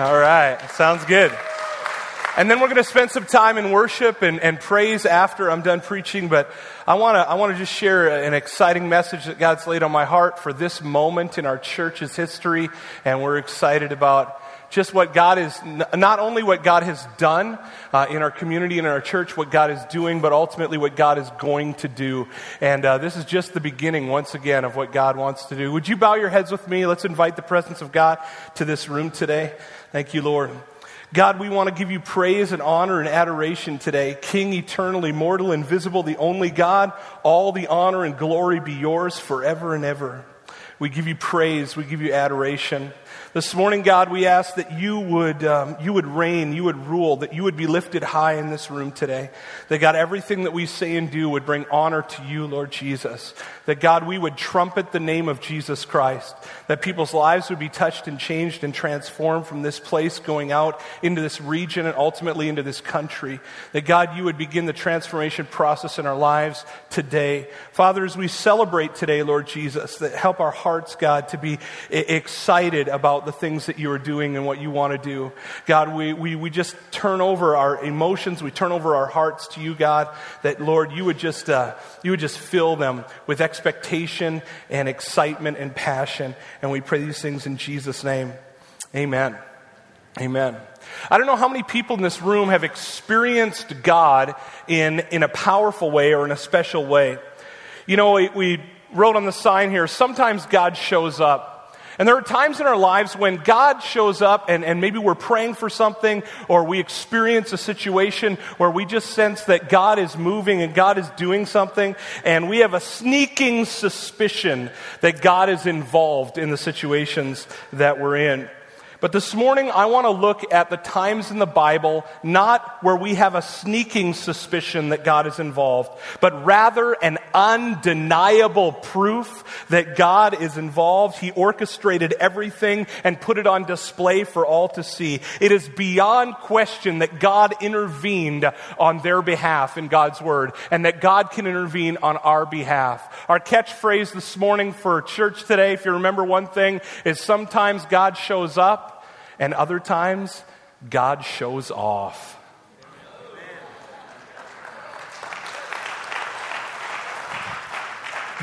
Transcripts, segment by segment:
All right, sounds good. And then we're going to spend some time in worship and, and praise after I'm done preaching. But I want to I want to just share an exciting message that God's laid on my heart for this moment in our church's history. And we're excited about just what God is, not only what God has done uh, in our community and in our church, what God is doing, but ultimately what God is going to do. And uh, this is just the beginning, once again, of what God wants to do. Would you bow your heads with me? Let's invite the presence of God to this room today. Thank you, Lord. God, we want to give you praise and honor and adoration today. King, eternal, immortal, invisible, the only God, all the honor and glory be yours forever and ever. We give you praise. We give you adoration. This morning, God, we ask that you would, um, you would reign, you would rule, that you would be lifted high in this room today. That, God, everything that we say and do would bring honor to you, Lord Jesus. That, God, we would trumpet the name of Jesus Christ. That people's lives would be touched and changed and transformed from this place going out into this region and ultimately into this country. That, God, you would begin the transformation process in our lives today. Father, as we celebrate today, Lord Jesus, that help our hearts, God, to be excited about about the things that you are doing and what you want to do. God, we, we, we just turn over our emotions, we turn over our hearts to you, God, that Lord, you would just, uh, you would just fill them with expectation and excitement and passion. And we pray these things in Jesus' name. Amen. Amen. I don't know how many people in this room have experienced God in, in a powerful way or in a special way. You know, we, we wrote on the sign here, sometimes God shows up and there are times in our lives when God shows up and, and maybe we're praying for something or we experience a situation where we just sense that God is moving and God is doing something and we have a sneaking suspicion that God is involved in the situations that we're in. But this morning, I want to look at the times in the Bible, not where we have a sneaking suspicion that God is involved, but rather an undeniable proof that God is involved. He orchestrated everything and put it on display for all to see. It is beyond question that God intervened on their behalf in God's Word, and that God can intervene on our behalf. Our catchphrase this morning for church today, if you remember one thing, is sometimes God shows up and other times, God shows off.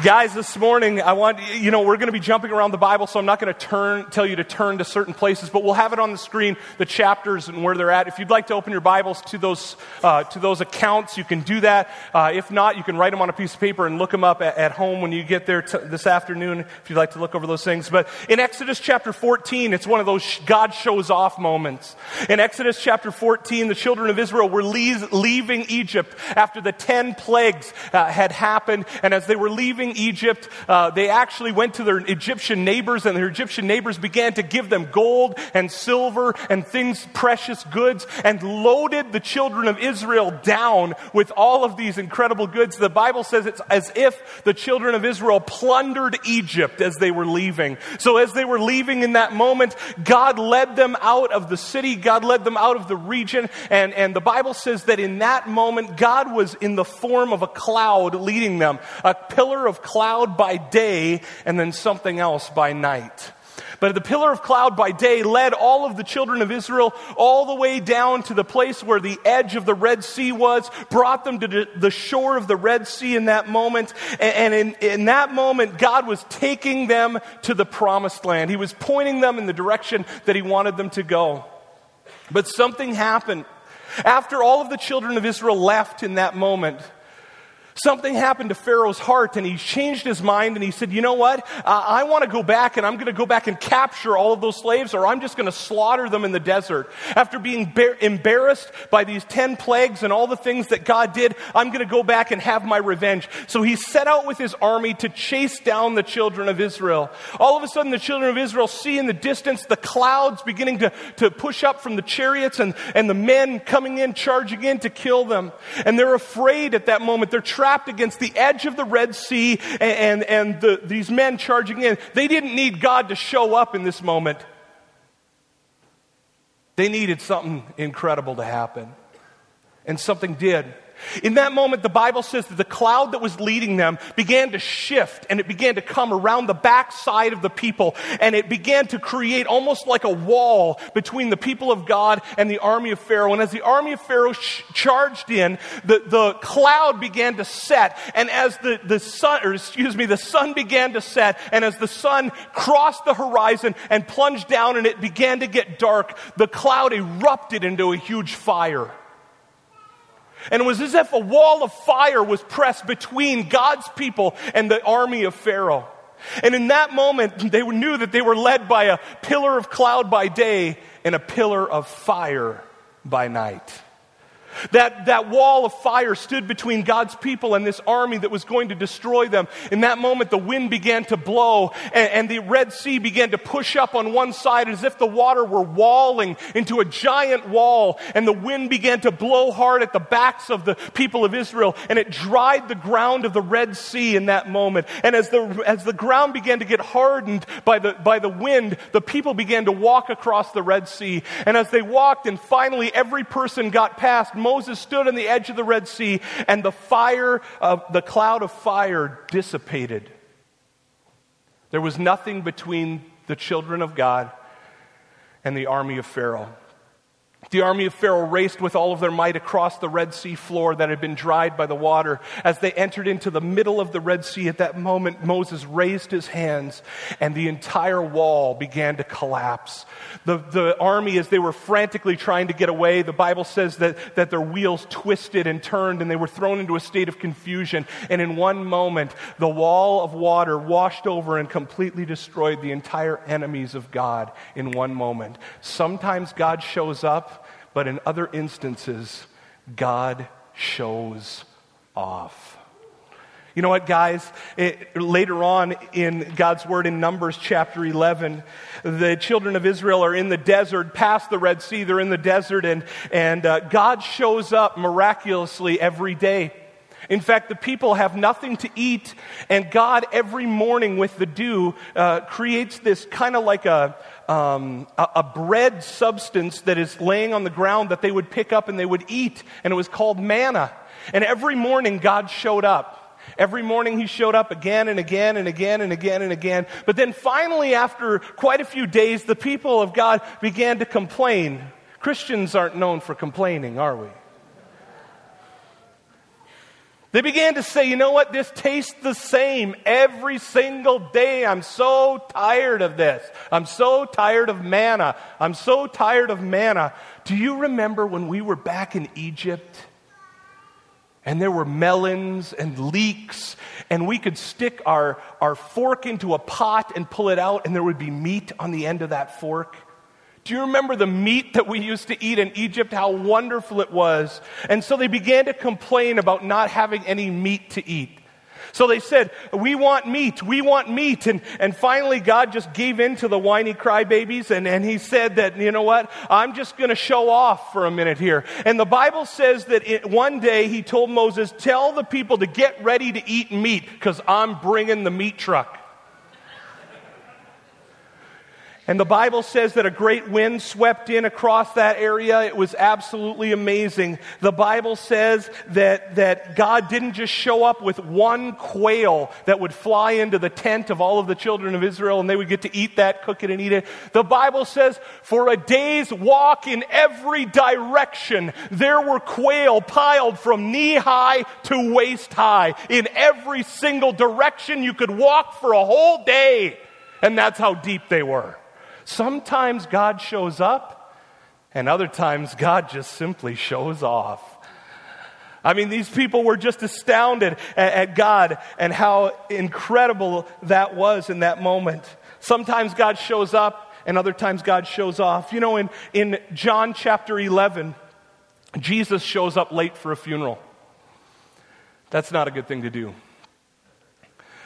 Guys, this morning, I want, you know, we're going to be jumping around the Bible, so I'm not going to turn, tell you to turn to certain places, but we'll have it on the screen, the chapters and where they're at. If you'd like to open your Bibles to those, uh, to those accounts, you can do that. Uh, if not, you can write them on a piece of paper and look them up at, at home when you get there t- this afternoon, if you'd like to look over those things. But in Exodus chapter 14, it's one of those God shows off moments. In Exodus chapter 14, the children of Israel were leaving Egypt after the 10 plagues uh, had happened, and as they were leaving leaving Egypt, uh, they actually went to their Egyptian neighbors, and their Egyptian neighbors began to give them gold and silver and things, precious goods, and loaded the children of Israel down with all of these incredible goods. The Bible says it's as if the children of Israel plundered Egypt as they were leaving. So as they were leaving in that moment, God led them out of the city, God led them out of the region, and, and the Bible says that in that moment, God was in the form of a cloud leading them, a pillar of cloud by day and then something else by night. But the pillar of cloud by day led all of the children of Israel all the way down to the place where the edge of the Red Sea was, brought them to the shore of the Red Sea in that moment. And in, in that moment, God was taking them to the promised land. He was pointing them in the direction that He wanted them to go. But something happened. After all of the children of Israel left in that moment, something happened to Pharaoh's heart and he changed his mind and he said, You know what? Uh, I want to go back and I'm going to go back and capture all of those slaves or I'm just going to slaughter them in the desert. After being bar- embarrassed by these 10 plagues and all the things that God did, I'm going to go back and have my revenge. So he set out with his army to chase down the children of Israel. All of a sudden, the children of Israel see in the distance the clouds beginning to, to push up from the chariots and, and the men coming in, charging in to kill them. And they're afraid at that moment. They're trapped against the edge of the Red Sea and, and, and the, these men charging in. They didn't need God to show up in this moment. They needed something incredible to happen. And something did. In that moment, the Bible says that the cloud that was leading them began to shift and it began to come around the backside of the people and it began to create almost like a wall between the people of God and the army of Pharaoh. And as the army of Pharaoh sh- charged in, the, the cloud began to set. And as the, the sun, or excuse me, the sun began to set, and as the sun crossed the horizon and plunged down and it began to get dark, the cloud erupted into a huge fire. And it was as if a wall of fire was pressed between God's people and the army of Pharaoh. And in that moment, they knew that they were led by a pillar of cloud by day and a pillar of fire by night. That, that wall of fire stood between God's people and this army that was going to destroy them. In that moment, the wind began to blow and, and the Red Sea began to push up on one side as if the water were walling into a giant wall. And the wind began to blow hard at the backs of the people of Israel and it dried the ground of the Red Sea in that moment. And as the, as the ground began to get hardened by the, by the wind, the people began to walk across the Red Sea. And as they walked and finally every person got past, Moses stood on the edge of the Red Sea, and the fire of the cloud of fire dissipated. There was nothing between the children of God and the army of Pharaoh. The army of Pharaoh raced with all of their might across the Red Sea floor that had been dried by the water. As they entered into the middle of the Red Sea, at that moment, Moses raised his hands and the entire wall began to collapse. The, the army, as they were frantically trying to get away, the Bible says that, that their wheels twisted and turned and they were thrown into a state of confusion. And in one moment, the wall of water washed over and completely destroyed the entire enemies of God in one moment. Sometimes God shows up but in other instances, God shows off. You know what, guys? It, later on in God's Word in Numbers chapter 11, the children of Israel are in the desert, past the Red Sea. They're in the desert, and, and uh, God shows up miraculously every day. In fact, the people have nothing to eat, and God, every morning with the dew, uh, creates this kind of like a, um, a, a bread substance that is laying on the ground that they would pick up and they would eat, and it was called manna. And every morning, God showed up. Every morning he showed up again and again and again and again and again. But then finally, after quite a few days, the people of God began to complain. Christians aren't known for complaining, are we? They began to say, you know what, this tastes the same every single day. I'm so tired of this. I'm so tired of manna. I'm so tired of manna. Do you remember when we were back in Egypt? And there were melons and leeks, and we could stick our, our fork into a pot and pull it out, and there would be meat on the end of that fork. Do you remember the meat that we used to eat in Egypt? How wonderful it was. And so they began to complain about not having any meat to eat. So they said, We want meat, we want meat. And, and finally, God just gave in to the whiny crybabies, and, and He said that, you know what, I'm just going to show off for a minute here. And the Bible says that it, one day He told Moses, Tell the people to get ready to eat meat, because I'm bringing the meat truck. And the Bible says that a great wind swept in across that area. It was absolutely amazing. The Bible says that, that God didn't just show up with one quail that would fly into the tent of all of the children of Israel and they would get to eat that, cook it, and eat it. The Bible says for a day's walk in every direction, there were quail piled from knee high to waist high. In every single direction, you could walk for a whole day. And that's how deep they were. Sometimes God shows up, and other times God just simply shows off. I mean, these people were just astounded at, at, God and how incredible that was in that moment. Sometimes God shows up, and other times God shows off. You know, in, in John chapter 11, Jesus shows up late for a funeral. That's not a good thing to do.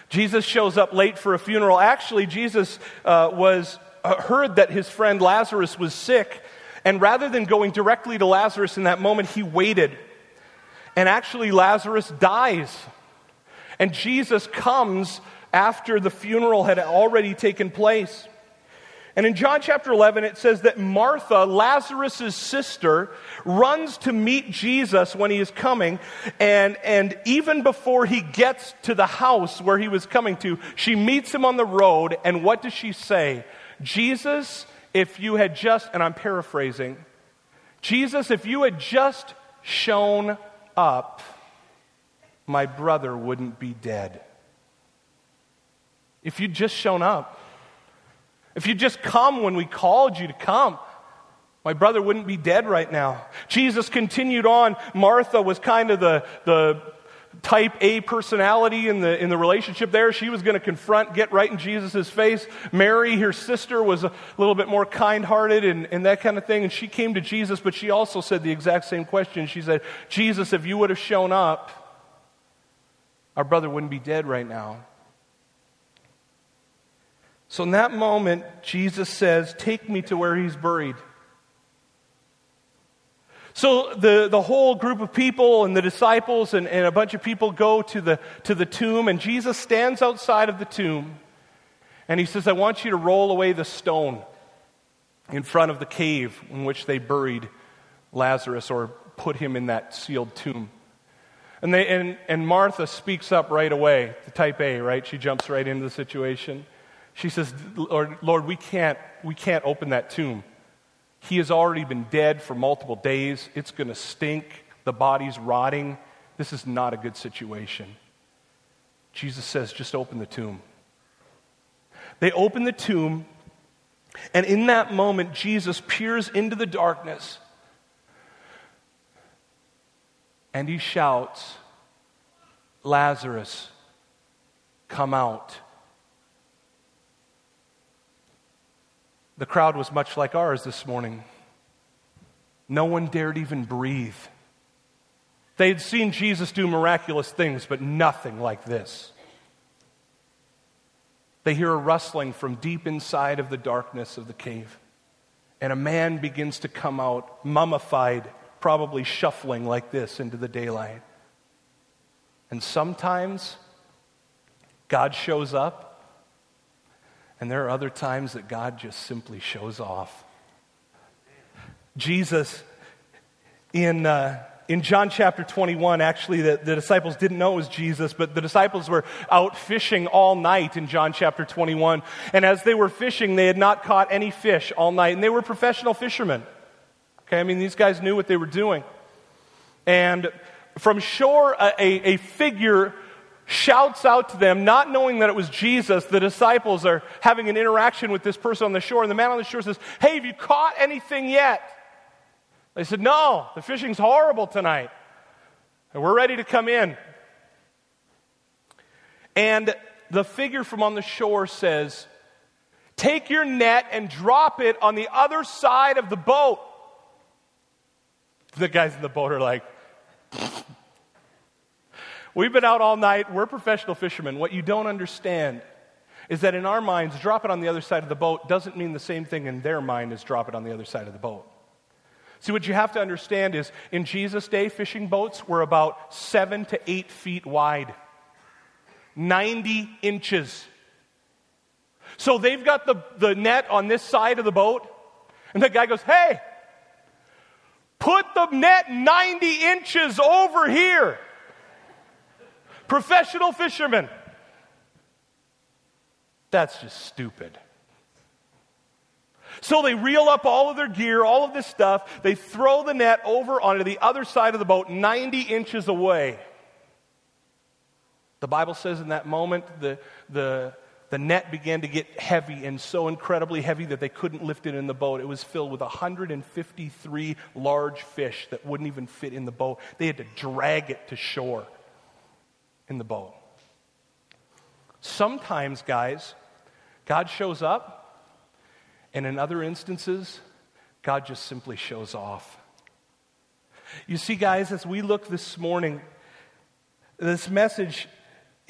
Jesus shows up late for a funeral. Actually, Jesus uh, was Uh, heard that his friend Lazarus was sick, and rather than going directly to Lazarus in that moment, he waited. And actually, Lazarus dies. And Jesus comes after the funeral had already taken place. And in John chapter 11, it says that Martha, Lazarus' sister, runs to meet Jesus when he is coming. And, and even before he gets to the house where he was coming to, she meets him on the road. And what does she say? Jesus, if you had just, and I'm paraphrasing, Jesus, if you had just shown up, my brother wouldn't be dead. If you'd just shown up, if you'd just come when we called you to come, my brother wouldn't be dead right now. Jesus continued on. Martha was kind of the, the type A personality in the, in the relationship there. She was going to confront, get right in Jesus' face. Mary, her sister, was a little bit more kind hearted and, and that kind of thing. And she came to Jesus, but she also said the exact same question. She said, Jesus, if you would have shown up, our brother wouldn't be dead right now. So in that moment, Jesus says, Take me to where he's buried. So the, the whole group of people and the disciples and, and a bunch of people go to the, to the tomb, and Jesus stands outside of the tomb and he says, I want you to roll away the stone in front of the cave in which they buried Lazarus or put him in that sealed tomb. And, they, and, and Martha speaks up right away, the type A, right? She jumps right into the situation. She says, Lord, Lord we, can't, we can't open that tomb. He has already been dead for multiple days. It's going to stink. The body's rotting. This is not a good situation. Jesus says, just open the tomb. They open the tomb, and in that moment, Jesus peers into the darkness and he shouts, Lazarus, come out. The crowd was much like ours this morning. No one dared even breathe. They had seen Jesus do miraculous things, but nothing like this. They hear a rustling from deep inside of the darkness of the cave, and a man begins to come out, mummified, probably shuffling like this into the daylight. And sometimes God shows up and there are other times that God just simply shows off. Jesus, in, uh, in John chapter 21, actually, the, the disciples didn't know it was Jesus, but the disciples were out fishing all night in John chapter 21. And as they were fishing, they had not caught any fish all night. And they were professional fishermen. Okay, I mean, these guys knew what they were doing. And from shore, a, a, a figure shouts out to them, not knowing that it was Jesus. The disciples are having an interaction with this person on the shore, and the man on the shore says, Hey, have you caught anything yet? They said, No, the fishing's horrible tonight. And we're ready to come in. And the figure from on the shore says, Take your net and drop it on the other side of the boat. The guys in the boat are like, We've been out all night. We're professional fishermen. What you don't understand is that in our minds, drop it on the other side of the boat doesn't mean the same thing in their mind as drop it on the other side of the boat. See, what you have to understand is in Jesus' day, fishing boats were about seven to eight feet wide, 90 inches. So they've got the, the net on this side of the boat, and the guy goes, Hey, put the net 90 inches over here professional fishermen. That's just stupid. So they reel up all of their gear, all of this stuff. They throw the net over onto the other side of the boat, 90 inches away. The Bible says in that moment, the, the, the net began to get heavy and so incredibly heavy that they couldn't lift it in the boat. It was filled with 153 large fish that wouldn't even fit in the boat. They had to drag it to shore in the boat. Sometimes, guys, God shows up, and in other instances, God just simply shows off. You see, guys, as we look this morning, this message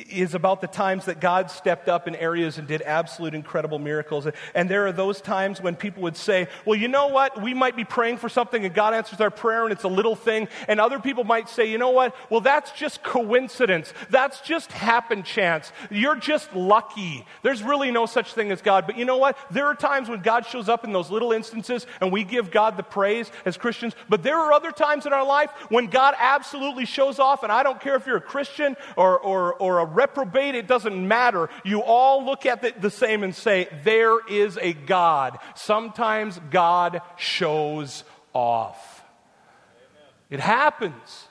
is about the times that God stepped up in areas and did absolute incredible miracles. And there are those times when people would say, well, you know what? We might be praying for something and God answers our prayer and it's a little thing. And other people might say, you know what? Well, that's just coincidence. That's just happen chance. You're just lucky. There's really no such thing as God. But you know what? There are times when God shows up in those little instances and we give God the praise as Christians. But there are other times in our life when God absolutely shows off. And I don't care if you're a Christian or, or, or a reprobate, it doesn't matter. You all look at it the same and say, there is a God. Sometimes God shows off. It happens.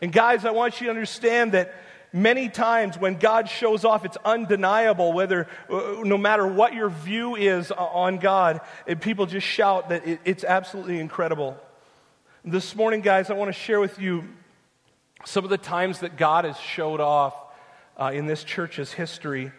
And guys, I want you to understand that many times when God shows off, it's undeniable, whether, uh, no matter what your view is on God, people just shout that it's absolutely incredible. This morning, guys, I want to share with you some of the times that God has showed off uh, in this church's history.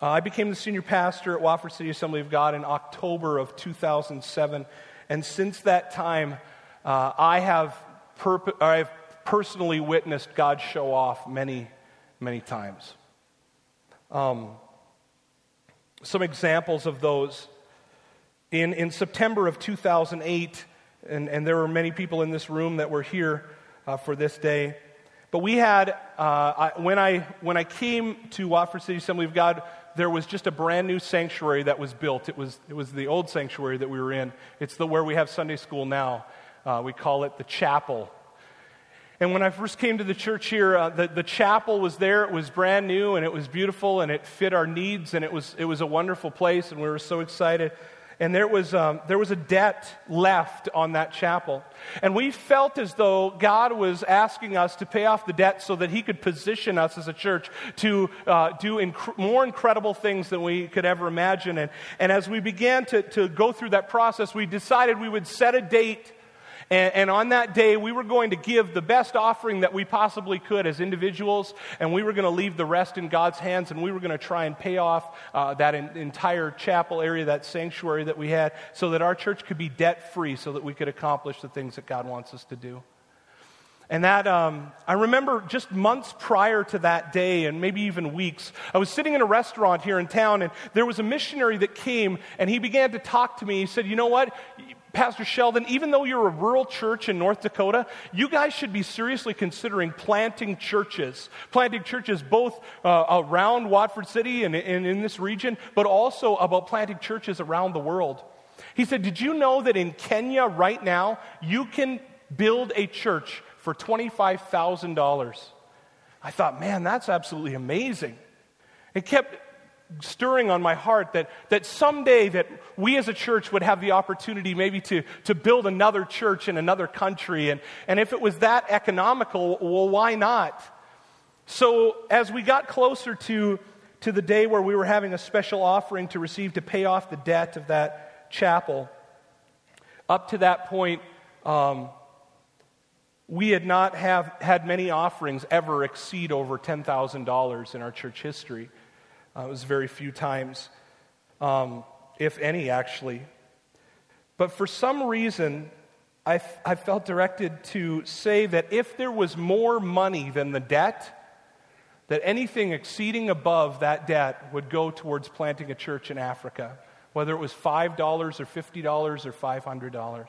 Uh, I became the senior pastor at Watford City Assembly of God in October of 2007. And since that time, uh, I, have perp- I have personally witnessed God show off many, many times. Um, some examples of those. In, in September of 2008, and, and there were many people in this room that were here uh, for this day. But we had, uh, I, when, I, when I came to Watford City Assembly of God, there was just a brand new sanctuary that was built. It was, it was the old sanctuary that we were in. It's the where we have Sunday school now. Uh, we call it the chapel. And when I first came to the church here, uh, the, the chapel was there. It was brand new and it was beautiful and it fit our needs and it was, it was a wonderful place and we were so excited and there was, um, there was a debt left on that chapel. And we felt as though God was asking us to pay off the debt so that He could position us as a church to uh, do inc- more incredible things than we could ever imagine. And, and as we began to, to go through that process, we decided we would set a date and, and, on that day, we were going to give the best offering that we possibly could as individuals, and we were going to leave the rest in God's hands, and we were going to try and pay off uh, that in, entire chapel area, that sanctuary that we had, so that our church could be debt free, so that we could accomplish the things that God wants us to do. And that, um, I remember just months prior to that day, and maybe even weeks, I was sitting in a restaurant here in town, and there was a missionary that came, and he began to talk to me. He said, You know what? Pastor Sheldon, even though you're a rural church in North Dakota, you guys should be seriously considering planting churches. Planting churches both uh, around Watford City and, and in this region, but also about planting churches around the world. He said, Did you know that in Kenya right now, you can build a church for $25,000? I thought, man, that's absolutely amazing. It kept stirring on my heart that, that someday that we as a church would have the opportunity maybe to, to build another church in another country. And, and if it was that economical, well, why not? So as we got closer to, to the day where we were having a special offering to receive to pay off the debt of that chapel, up to that point, um, we had not have, had many offerings ever exceed over $10,000 in our church history. Uh, it was very few times, um, if any, actually. But for some reason, I, f- I felt directed to say that if there was more money than the debt, that anything exceeding above that debt would go towards planting a church in Africa, whether it was $5 or $50 or $500.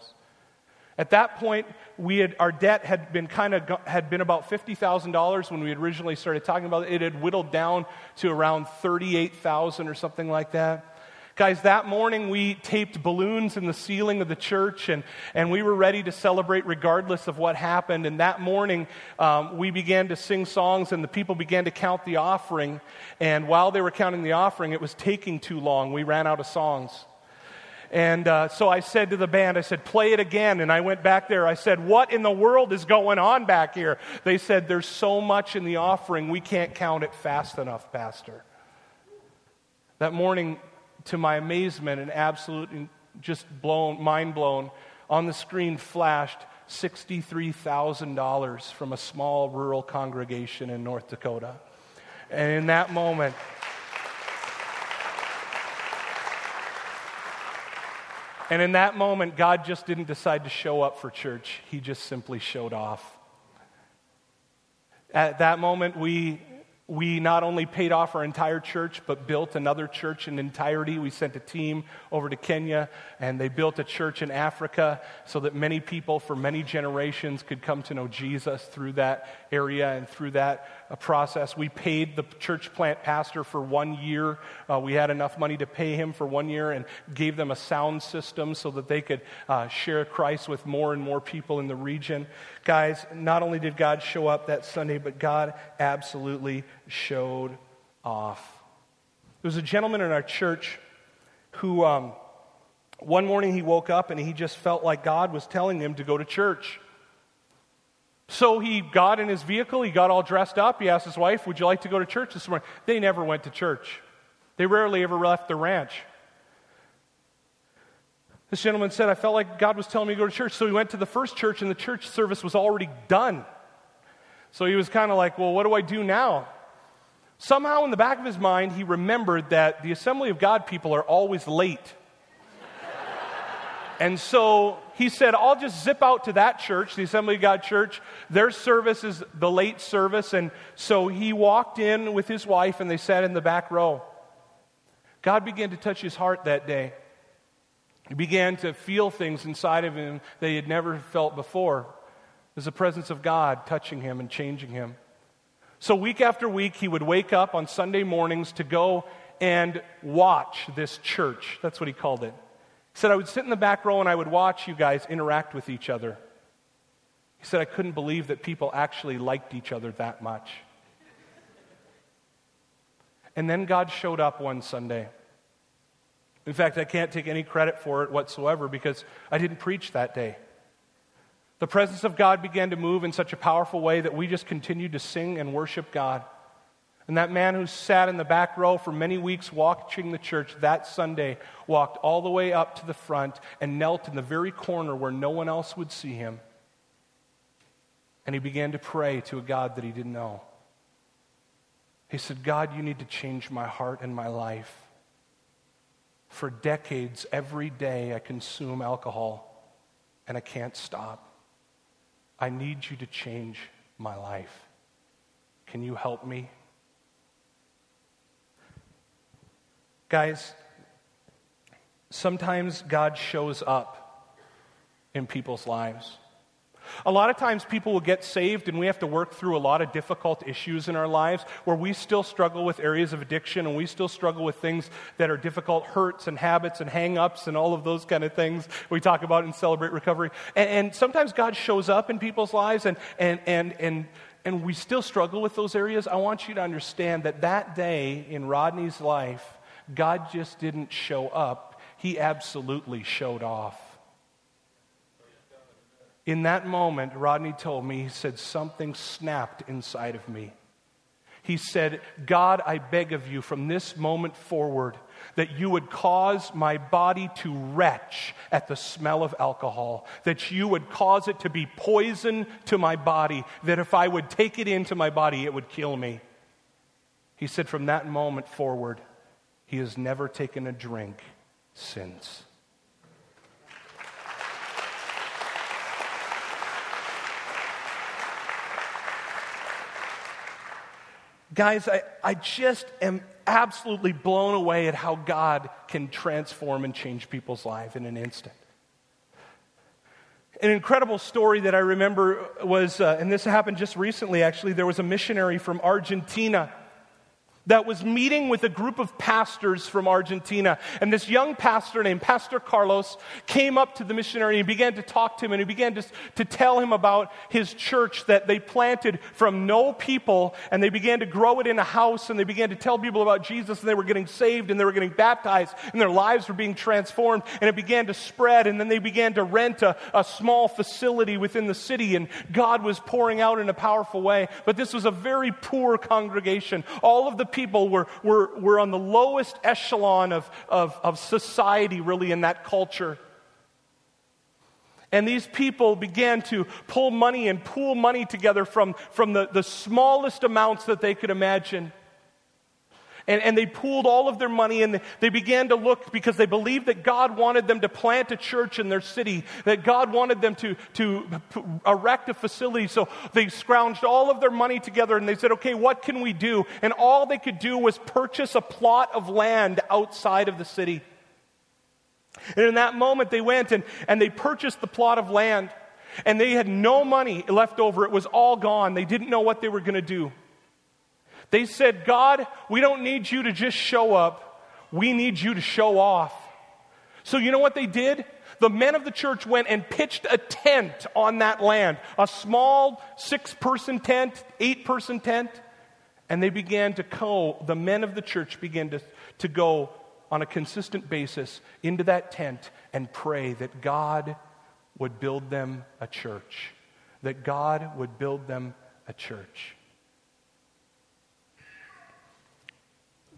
At that point, we had, our debt had been kind of had been about fifty thousand dollars when we originally started talking about it. It had whittled down to around thirty-eight thousand or something like that. Guys, that morning we taped balloons in the ceiling of the church and, and we were ready to celebrate regardless of what happened. And that morning um, we began to sing songs and the people began to count the offering. And while they were counting the offering, it was taking too long. We ran out of songs. And uh, so I said to the band, I said, play it again. And I went back there. I said, what in the world is going on back here? They said, there's so much in the offering, we can't count it fast enough, Pastor. That morning, to my amazement and absolute just blown, mind blown, on the screen flashed $63,000 from a small rural congregation in North Dakota. And in that moment, And in that moment, God just didn't decide to show up for church, He just simply showed off. At that moment, we we not only paid off our entire church, but built another church in entirety. We sent a team over to Kenya, and they built a church in Africa so that many people for many generations could come to know Jesus through that area and through that uh, process. We paid the church plant pastor for one year. Uh, we had enough money to pay him for one year and gave them a sound system so that they could uh, share Christ with more and more people in the region. Guys, not only did God show up that Sunday, but God absolutely showed off. There was a gentleman in our church who, um, one morning he woke up and he just felt like God was telling him to go to church. So he got in his vehicle, he got all dressed up, he asked his wife, Would you like to go to church this morning? They never went to church. They rarely ever left the ranch. This gentleman said, I felt like God was telling me to go to church. So he went to the first church, and the church service was already done. So he was kind of like, Well, what do I do now? Somehow, in the back of his mind, he remembered that the Assembly of God people are always late. and so he said, I'll just zip out to that church, the Assembly of God church. Their service is the late service. And so he walked in with his wife, and they sat in the back row. God began to touch his heart that day. He began to feel things inside of him that he had never felt before. There's the presence of God touching him and changing him. So, week after week, he would wake up on Sunday mornings to go and watch this church. That's what he called it. He said, I would sit in the back row and I would watch you guys interact with each other. He said, I couldn't believe that people actually liked each other that much. And then God showed up one Sunday. In fact, I can't take any credit for it whatsoever because I didn't preach that day. The presence of God began to move in such a powerful way that we just continued to sing and worship God. And that man who sat in the back row for many weeks watching the church that Sunday walked all the way up to the front and knelt in the very corner where no one else would see him. And he began to pray to a God that he didn't know. He said, God, you need to change my heart and my life. For decades, every day, I consume alcohol and I can't stop. I need you to change my life. Can you help me? Guys, sometimes God shows up in people's lives. A lot of times people will get saved and we have to work through a lot of difficult issues in our lives where we still struggle with areas of addiction and we still struggle with things that are difficult, hurts and habits and hang ups and all of those kind of things we talk about in Celebrate Recovery. And, and sometimes God shows up in people's lives and, and, and, and, and we still struggle with those areas. I want you to understand that that day in Rodney's life, God just didn't show up, He absolutely showed off. In that moment, Rodney told me, he said, something snapped inside of me. He said, God, I beg of you from this moment forward that you would cause my body to retch at the smell of alcohol, that you would cause it to be poison to my body, that if I would take it into my body, it would kill me. He said, from that moment forward, he has never taken a drink since. Guys, I, I just am absolutely blown away at how God can transform and change people's lives in an instant. An incredible story that I remember was, uh, and this happened just recently actually, there was a missionary from Argentina that was meeting with a group of pastors from Argentina. And this young pastor named Pastor Carlos came up to the missionary and began to talk to him and he began to, to tell him about his church that they planted from no people and they began to grow it in a house and they began to tell people about Jesus and they were getting saved and they were getting baptized and their lives were being transformed and it began to spread and then they began to rent a, a small facility within the city and God was pouring out in a powerful way. But this was a very poor congregation. All of the people were, were, were on the lowest echelon of, of, of society, really, in that culture. And these people began to pull money and pool money together from, from the, the smallest amounts that they could imagine. And, and they pooled all of their money and they began to look because they believed that God wanted them to plant a church in their city, that God wanted them to, to erect a facility. So they scrounged all of their money together and they said, okay, what can we do? And all they could do was purchase a plot of land outside of the city. And in that moment, they went and, and they purchased the plot of land. And they had no money left over. It was all gone. They didn't know what they were going to do. They said, God, we don't need you to just show up, we need you to show off. So, you know what they did? The men of the church went and pitched a tent on that land, a small six person tent, eight person tent, and they began to go, the men of the church began to, to go on a consistent basis into that tent and pray that God would build them a church, that God would build them a church.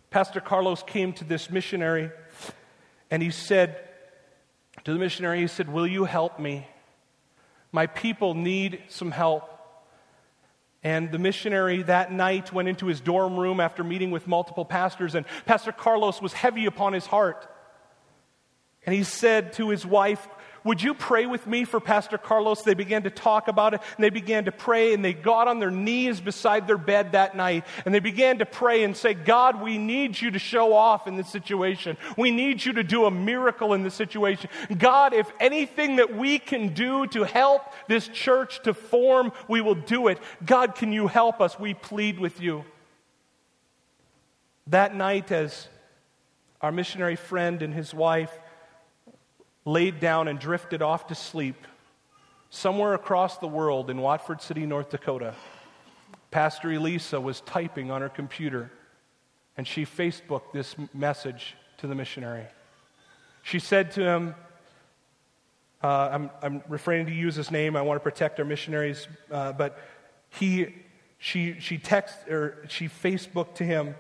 Pastor Carlos came to this missionary and he said to the missionary, he said, Will you help me? My people need some help. And the missionary that night went into his dorm room after meeting with multiple pastors, and Pastor Carlos was heavy upon his heart. And he said to his wife, would you pray with me for Pastor Carlos? They began to talk about it and they began to pray and they got on their knees beside their bed that night and they began to pray and say, God, we need you to show off in this situation. We need you to do a miracle in this situation. God, if anything that we can do to help this church to form, we will do it. God, can you help us? We plead with you. That night, as our missionary friend and his wife laid down and drifted off to sleep somewhere across the world in Watford City, North Dakota. Pastor Elisa was typing on her computer and she Facebooked this message to the missionary. She said to him, uh, I'm, I'm, refraining to use his name. I want to protect our missionaries. Uh, but he, she, she texted or she Facebooked to him.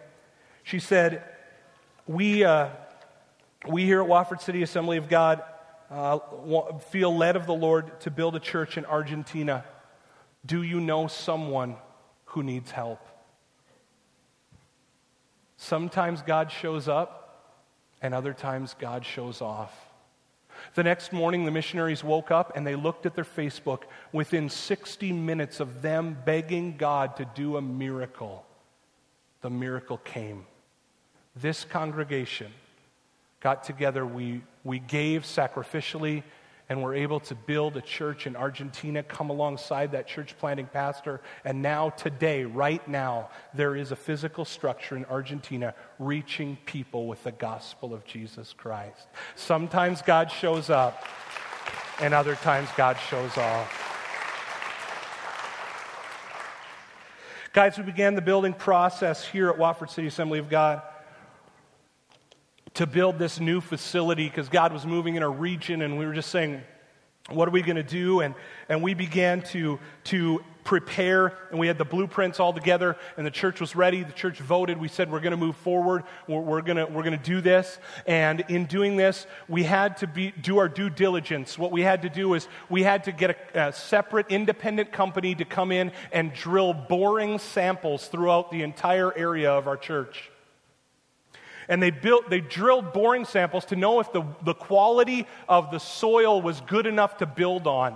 She said, "We, uh, we here at Watford City Assembly of God uh, feel led of the Lord to build a church in Argentina, do you know someone who needs help? Sometimes God shows up, and other times God shows off. The next morning, the missionaries woke up and they looked at their Facebook. Within 60 minutes of them begging God to do a miracle, the miracle came. This congregation got together, we, we gave sacrificially, and were able to build a church in Argentina, come alongside that church planting pastor. And now, today, right now, there is a physical structure in Argentina reaching people with the gospel of Jesus Christ. Sometimes God shows up, and other times God shows off. Guys, we began the building process here at Watford City Assembly of God to build this new facility because God was moving in our region and we were just saying, what are we going to do? And, and we began to, to prepare, and we had the blueprints all together, and the church was ready. The church voted. We said, We're going to move forward. We're, we're going we're to do this. And in doing this, we had to be, do our due diligence. What we had to do is we had to get a, a separate independent company to come in and drill boring samples throughout the entire area of our church and they built they drilled boring samples to know if the, the quality of the soil was good enough to build on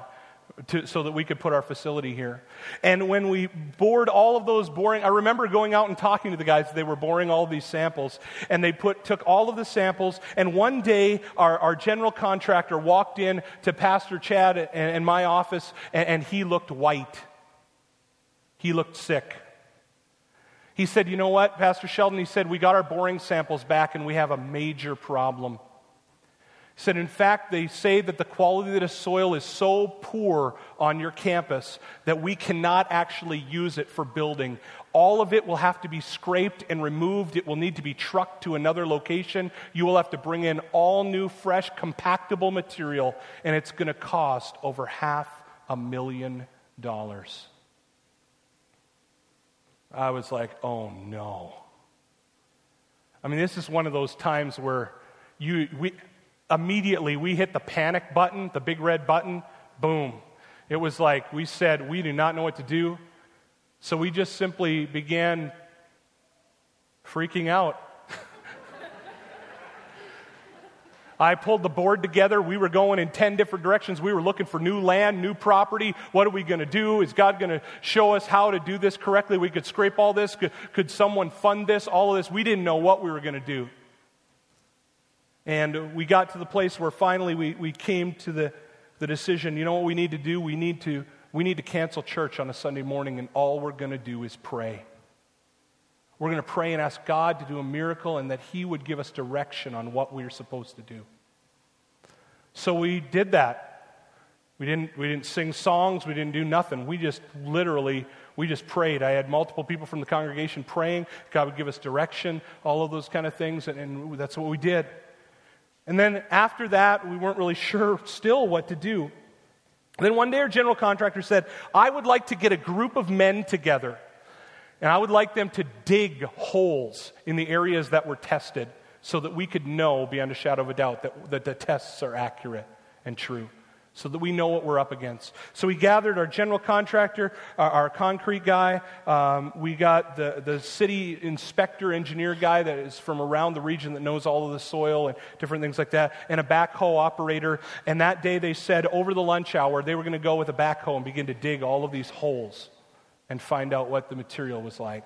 to, so that we could put our facility here. And when we bored all of those boring, I remember going out and talking to the guys. They were boring all these samples, and they put took all of the samples. And one day, our, our general contractor walked in to Pastor Chad and, and my office, and, and he looked white. He looked sick. He said, You know what, Pastor Sheldon? He said, We got our boring samples back and we have a major problem. He said, In fact, they say that the quality of the soil is so poor on your campus that we cannot actually use it for building. All of it will have to be scraped and removed. It will need to be trucked to another location. You will have to bring in all new, fresh, compactable material, and it's going to cost over half a million dollars. I was like, oh no. I mean, this is one of those times where you, we, immediately we hit the panic button, the big red button, boom. It was like we said, we do not know what to do. So we just simply began freaking out. I pulled the board together. We were going in 10 different directions. We were looking for new land, new property. What are we going to do? Is God going to show us how to do this correctly? We could scrape all this. Could, could someone fund this? All of this. We didn't know what we were going to do. And we got to the place where finally we, we came to the, the decision you know what we need to do? We need to, we need to cancel church on a Sunday morning, and all we're going to do is pray. We're going to pray and ask God to do a miracle and that He would give us direction on what we're supposed to do. So we did that. We didn't, we didn't sing songs, we didn't do nothing. We just literally, we just prayed. I had multiple people from the congregation praying. God would give us direction, all of those kind of things, and, and that's what we did. And then after that, we weren't really sure still what to do. And then one day, our general contractor said, I would like to get a group of men together and I would like them to dig holes in the areas that were tested so that we could know beyond a shadow of a doubt that, that the tests are accurate and true, so that we know what we're up against. So we gathered our general contractor, our, our concrete guy, um, we got the, the city inspector engineer guy that is from around the region that knows all of the soil and different things like that, and a backhoe operator. And that day they said over the lunch hour they were going to go with a backhoe and begin to dig all of these holes and find out what the material was like.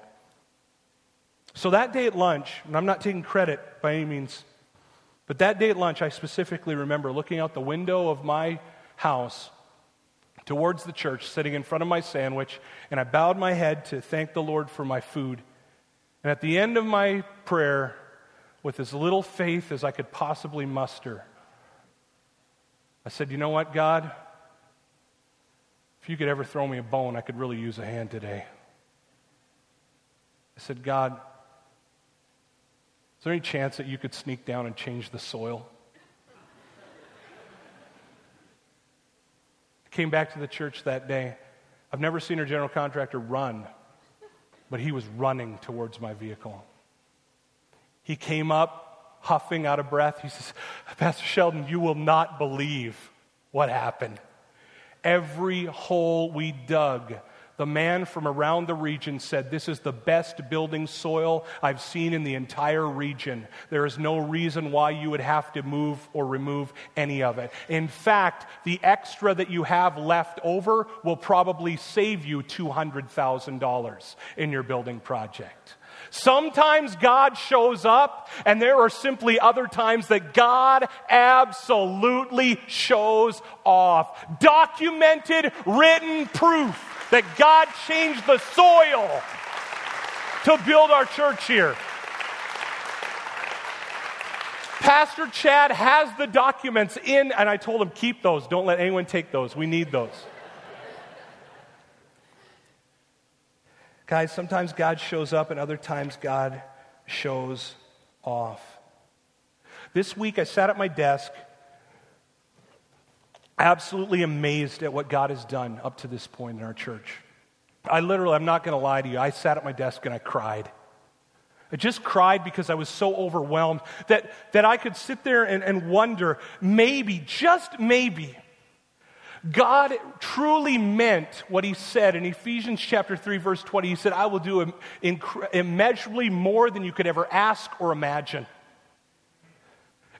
So that day at lunch, and I'm not taking credit by any means, but that day at lunch, I specifically remember looking out the window of my house towards the church, sitting in front of my sandwich, and I bowed my head to thank the Lord for my food. And at the end of my prayer, with as little faith as I could possibly muster, I said, You know what, God? If you could ever throw me a bone, I could really use a hand today. I said, God, is there any chance that you could sneak down and change the soil? I came back to the church that day. I've never seen our general contractor run, but he was running towards my vehicle. He came up, huffing out of breath. He says, Pastor Sheldon, you will not believe what happened every hole we dug. The man from around the region said, This is the best building soil I've seen in the entire region. There is no reason why you would have to move or remove any of it. In fact, the extra that you have left over will probably save you $200,000 in your building project. Sometimes God shows up, and there are simply other times that God absolutely shows off. Documented, written proof that God changed the soil to build our church here. Pastor Chad has the documents in, and I told him, keep those. Don't let anyone take those. We need those. Guys, sometimes God shows up and other times God shows off. This week I sat at my desk, absolutely amazed at what God has done up to this point in our church. I literally, I'm not going to lie to you, I sat at my desk and I cried. I just cried because I was so overwhelmed that, that I could sit there and, and wonder maybe, just maybe, God truly meant what he said in Ephesians chapter 3 verse 20. He said, "I will do immeasurably more than you could ever ask or imagine."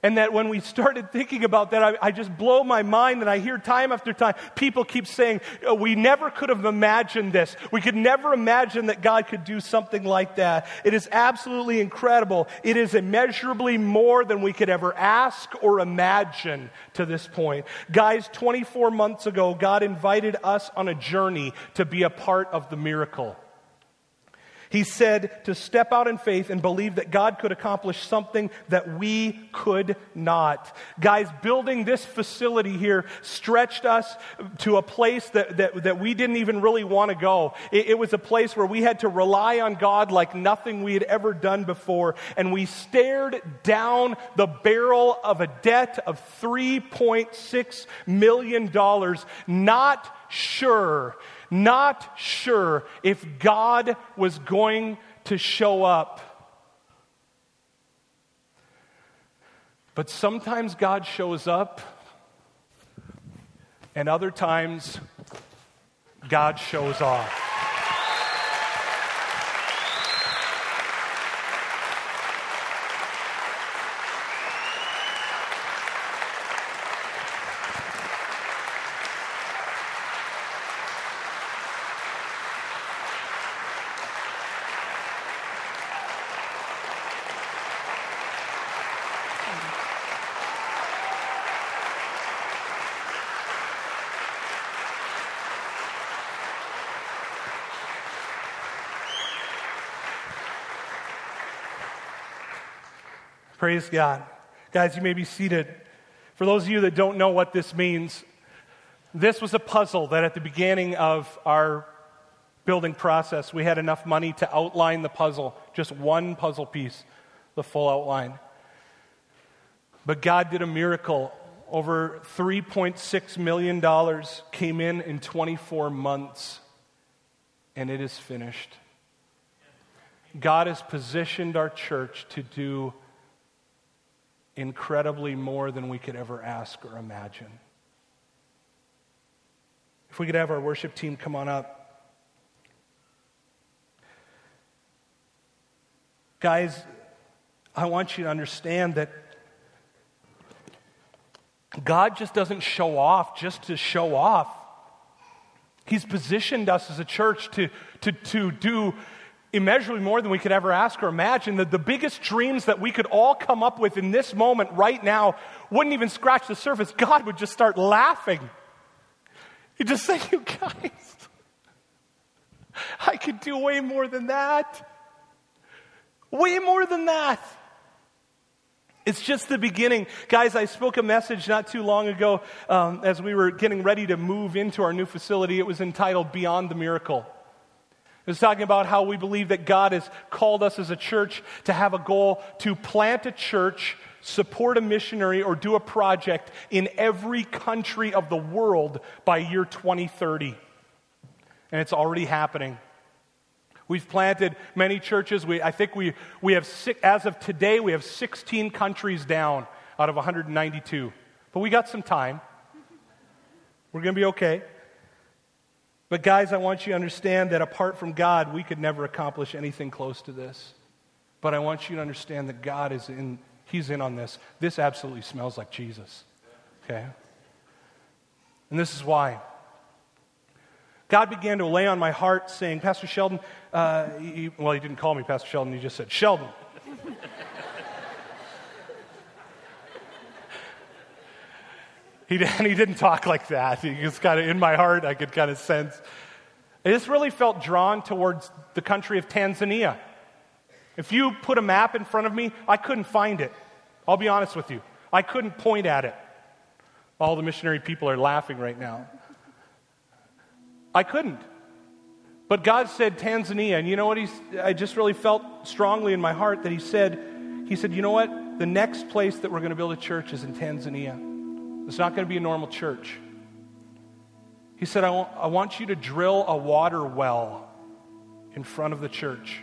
And that when we started thinking about that, I, I, just blow my mind and I hear time after time people keep saying, oh, We never could have imagined this. We could never imagine that God could do something like that. It is absolutely incredible. It is immeasurably more than we could ever ask or imagine to this point. Guys, 24 months ago, God invited us on a journey to be a part of the miracle. He said to step out in faith and believe that God could accomplish something that we could not. Guys, building this facility here stretched us to a place that, that, that we didn't even really want to go. It, it was a place where we had to rely on God like nothing we had ever done before. And we stared down the barrel of a debt of $3.6 million, not sure not sure if God was going to show up. But sometimes God shows up, and other times God shows off. Praise God. Guys, you may be seated. For those of you that don't know what this means, this was a puzzle that at the beginning of our building process, we had enough money to outline the puzzle, just one puzzle piece, the full outline. But God did a miracle. Over $3.6 million came in in 24 months, and it is finished. God has positioned our church to do incredibly more than we could ever ask or imagine. If we could have our worship team come on up. Guys, I want you to understand that God just doesn't show off just to show off. He's positioned us as a church to, to, to do immeasurably more than we could ever ask or imagine. That the biggest dreams that we could all come up with in this moment right now wouldn't even scratch the surface. God would just start laughing. He'd just say, You guys, I could do way more than that. Way more than that. It's just the beginning. Guys, I spoke a message not too long ago um, as we were getting ready to move into our new facility. It was entitled Beyond the Miracle. Was talking about how we believe that God has called us as a church to have a goal to plant a church, support a missionary, or do a project in every country of the world by year 2030. And it's already happening. We've planted many churches. We, I think we, we have, six, as of today, we have 16 countries down out of 192. But we got some time. We're going to be okay. But, guys, I want you to understand that apart from God, we could never accomplish anything close to this. But I want you to understand that God is in, He's in on this. This absolutely smells like Jesus. Okay? And this is why. God began to lay on my heart saying, Pastor Sheldon, uh, he, well, he didn't call me Pastor Sheldon, he just said, Sheldon. He, and he didn't talk like that. He was kind of in my heart, I could kind of sense. I just really felt drawn towards the country of Tanzania. If you put a map in front of me, I couldn't find it. I'll be honest with you. I couldn't point at it. All the missionary people are laughing right now. I couldn't. But God said Tanzania, and you know what? He's, I just really felt strongly in my heart that He said, He said, you know what? The next place that we're going to build a church is in Tanzania. It's not going to be a normal church. He said, I want, I want you to drill a water well in front of the church.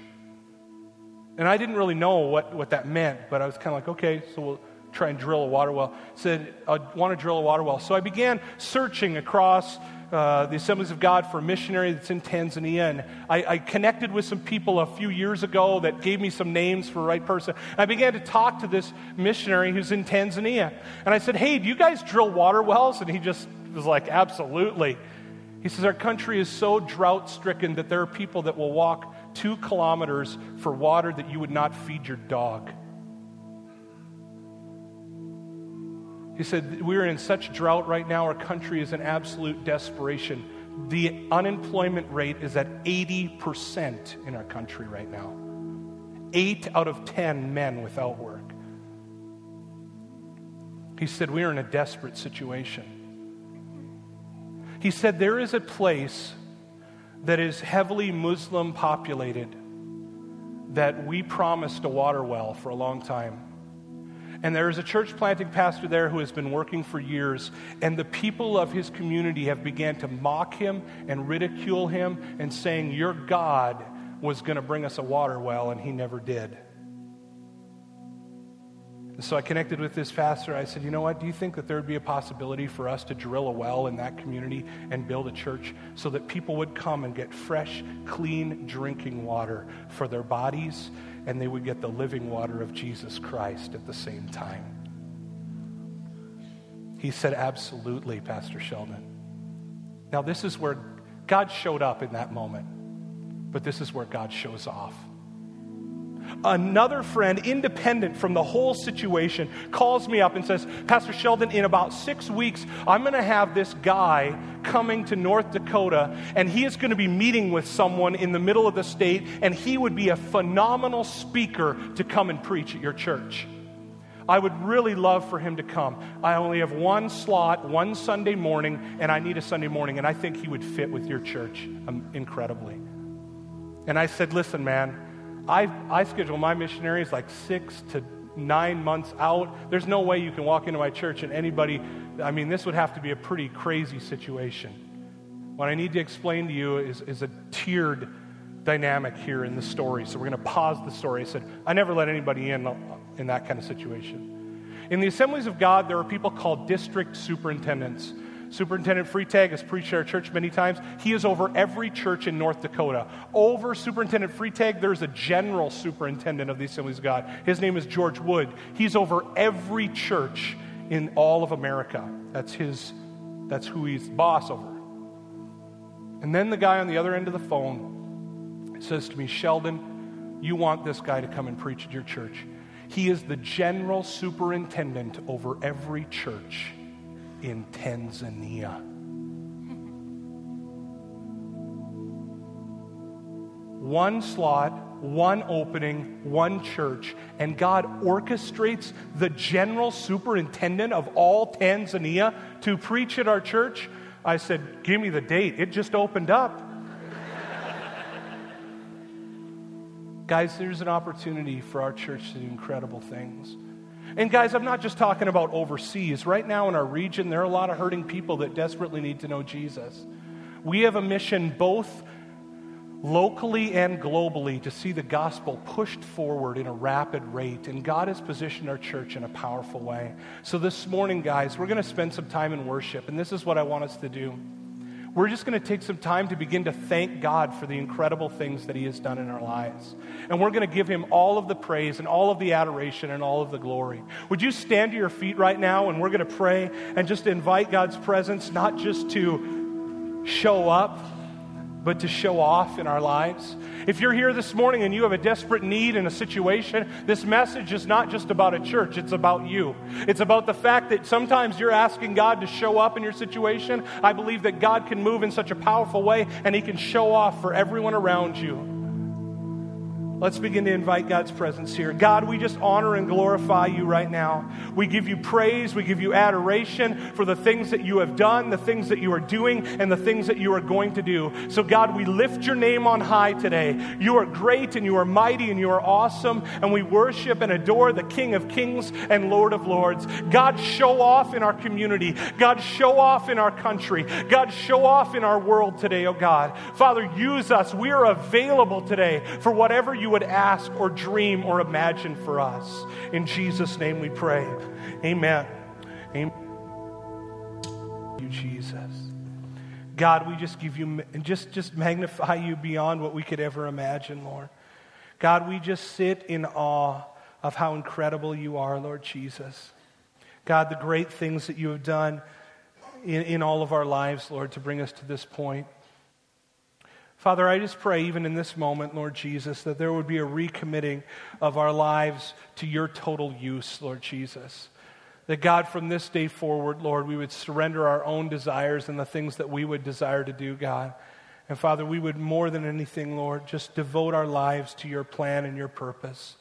And I didn't really know what, what that meant, but I was kind of like, okay, so we'll try and drill a water well. Said, I want to drill a water well. So I began searching across uh, the Assemblies of God for a missionary that's in Tanzania. And I, I, connected with some people a few years ago that gave me some names for the right person. I began to talk to this missionary who's in Tanzania. And I said, Hey, do you guys drill water wells? And he just was like, Absolutely. He says, Our country is so drought stricken that there are people that will walk two kilometers for water that you would not feed your dog. He said, We're in such drought right now, our country is in absolute desperation. The unemployment rate is at 80% in our country right now. Eight out of 10 men without work. He said, We are in a desperate situation. He said, There is a place that is heavily Muslim populated that we promised a water well for a long time. And there is a church planting pastor there who has been working for years, and the people of his community have began to mock him and ridicule him and saying, Your God was going to bring us a water well, and he never did. And so I connected with this pastor. I said, You know what? Do you think that there would be a possibility for us to drill a well in that community and build a church so that people would come and get fresh, clean drinking water for their bodies and they would get the living water of Jesus Christ at the same time. He said, Absolutely, Pastor Sheldon. Now, this is where God showed up in that moment, but this is where God shows off. Another friend, independent from the whole situation, calls me up and says, Pastor Sheldon, in about six weeks, I'm going to have this guy coming to North Dakota, and he is going to be meeting with someone in the middle of the state, and he would be a phenomenal speaker to come and preach at your church. I would really love for him to come. I only have one slot, one Sunday morning, and I need a Sunday morning, and I think he would fit with your church um, incredibly. And I said, Listen, man, I, I schedule my missionaries like six to nine months out. There's no way you can walk into my church and anybody, I mean, this would have to be a pretty crazy situation. What I need to explain to you is, is a tiered dynamic here in the story. So we're going to pause the story. I said, I never let anybody in in that kind of situation. In the assemblies of God, there are people called district superintendents. Superintendent Freetag has preached at our church many times. He is over every church in North Dakota. Over Superintendent Freetag, there's a general superintendent of the Assemblies of God. His name is George Wood. He's over every church in all of America. That's his, that's who he's boss over. And then the guy on the other end of the phone says to me, Sheldon, you want this guy to come and preach at your church. He is the general superintendent over every church in Tanzania. One slot, one opening, one church, and God orchestrates the general superintendent of all Tanzania to preach at our church. I said, Give me the date. It just opened up. Guys, there's an opportunity for our church to do incredible things. And guys, I'm not just talking about overseas. Right now in our region, there are a lot of hurting people that desperately need to know Jesus. We have a mission both locally and globally to see the gospel pushed forward in a rapid rate. And God has positioned our church in a powerful way. So this morning, guys, we're going to spend some time in worship. And this is what I want us to do we're just going to take some time to begin to thank God for the incredible things that He has done in our lives. And we're going to give Him all of the praise and all of the adoration and all of the glory. Would you stand to your feet right now and we're going to pray and just invite God's presence, not just to show up, but to show off in our lives. If you're here this morning and you have a desperate need in a situation, this message is not just about a church, it's about you. It's about the fact that sometimes you're asking God to show up in your situation. I believe that God can move in such a powerful way and He can show off for everyone around you. Let's begin to invite God's presence here. God, we just honor and glorify you right now. We give you praise, we give you adoration for the things that you have done, the things that you are doing, and the things that you are going to do. So, God, we lift your name on high today. You are great and you are mighty and you are awesome, and we worship and adore the King of Kings and Lord of Lords. God, show off in our community. God, show off in our country. God, show off in our world today, oh God. Father, use us. We are available today for whatever you would ask or dream or imagine for us. In Jesus' name we pray. Amen. Amen. You, Jesus. God, we just give you and just, just magnify you beyond what we could ever imagine, Lord. God, we just sit in awe of how incredible you are, Lord Jesus. God, the great things that you have done in, in all of our lives, Lord, to bring us to this point. Father, I just pray, even in this moment, Lord Jesus, that there would be a recommitting of our lives to your total use, Lord Jesus. That God, from this day forward, Lord, we would surrender our own desires and the things that we would desire to do, God. And Father, we would more than anything, Lord, just devote our lives to your plan and your purpose.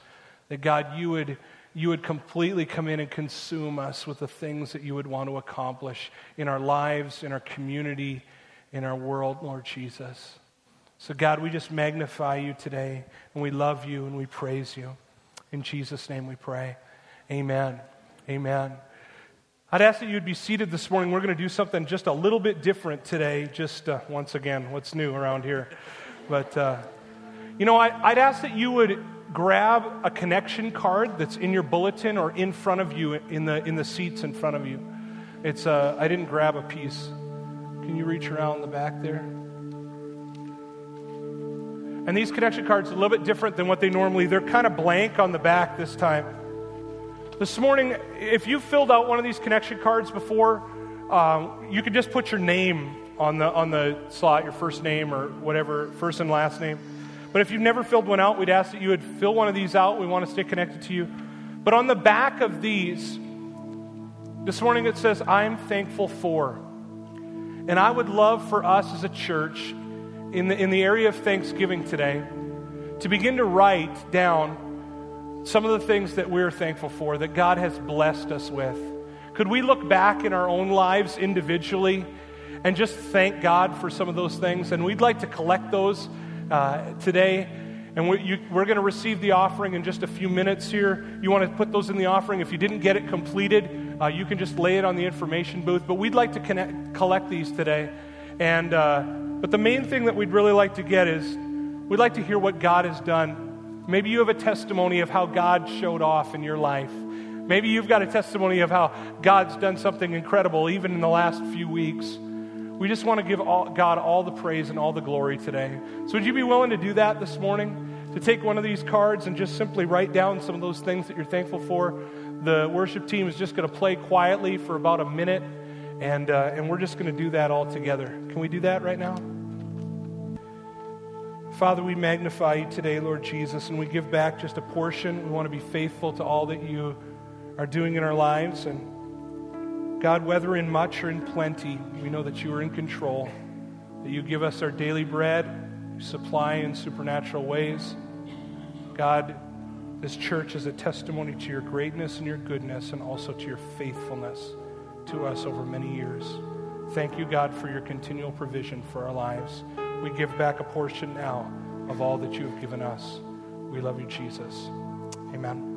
That God, you would, you would completely come in and consume us with the things that you would want to accomplish in our lives, in our community, in our world, Lord Jesus. So, God, we just magnify you today, and we love you, and we praise you. In Jesus' name we pray. Amen. Amen. I'd ask that you'd be seated this morning. We're going to do something just a little bit different today, just uh, once again, what's new around here. But, uh, you know, I, I'd ask that you would grab a connection card that's in your bulletin or in front of you in the, in the seats in front of you. It's, uh, I didn't grab a piece. Can you reach around the back there? And these connection cards are a little bit different than what they normally, they're kind of blank on the back this time. This morning, if you filled out one of these connection cards before, um, you could just put your name on the, on the slot, your first name or whatever, first and last name. But if you've never filled one out, we'd ask that you would fill one of these out. We want to stay connected to you. But on the back of these, this morning it says, I'm thankful for. And I would love for us as a church in the, in the area of Thanksgiving today to begin to write down some of the things that we're thankful for, that God has blessed us with. Could we look back in our own lives individually and just thank God for some of those things? And we'd like to collect those uh, today. And we, you, we're going to receive the offering in just a few minutes here. You want to put those in the offering. If you didn't get it completed, uh, you can just lay it on the information booth. But we'd like to connect, collect these today. And, uh, but the main thing that we'd really like to get is we'd like to hear what God has done. Maybe you have a testimony of how God showed off in your life. Maybe you've got a testimony of how God's done something incredible even in the last few weeks. We just want to give all, God all the praise and all the glory today. So, would you be willing to do that this morning? To take one of these cards and just simply write down some of those things that you're thankful for? The worship team is just going to play quietly for about a minute, and, uh, and we're just going to do that all together. Can we do that right now? Father, we magnify you today, Lord Jesus, and we give back just a portion. We want to be faithful to all that you are doing in our lives. And God, whether in much or in plenty, we know that you are in control, that you give us our daily bread, supply in supernatural ways. God, this church is a testimony to your greatness and your goodness and also to your faithfulness to us over many years. Thank you, God, for your continual provision for our lives. We give back a portion now of all that you have given us. We love you, Jesus. Amen.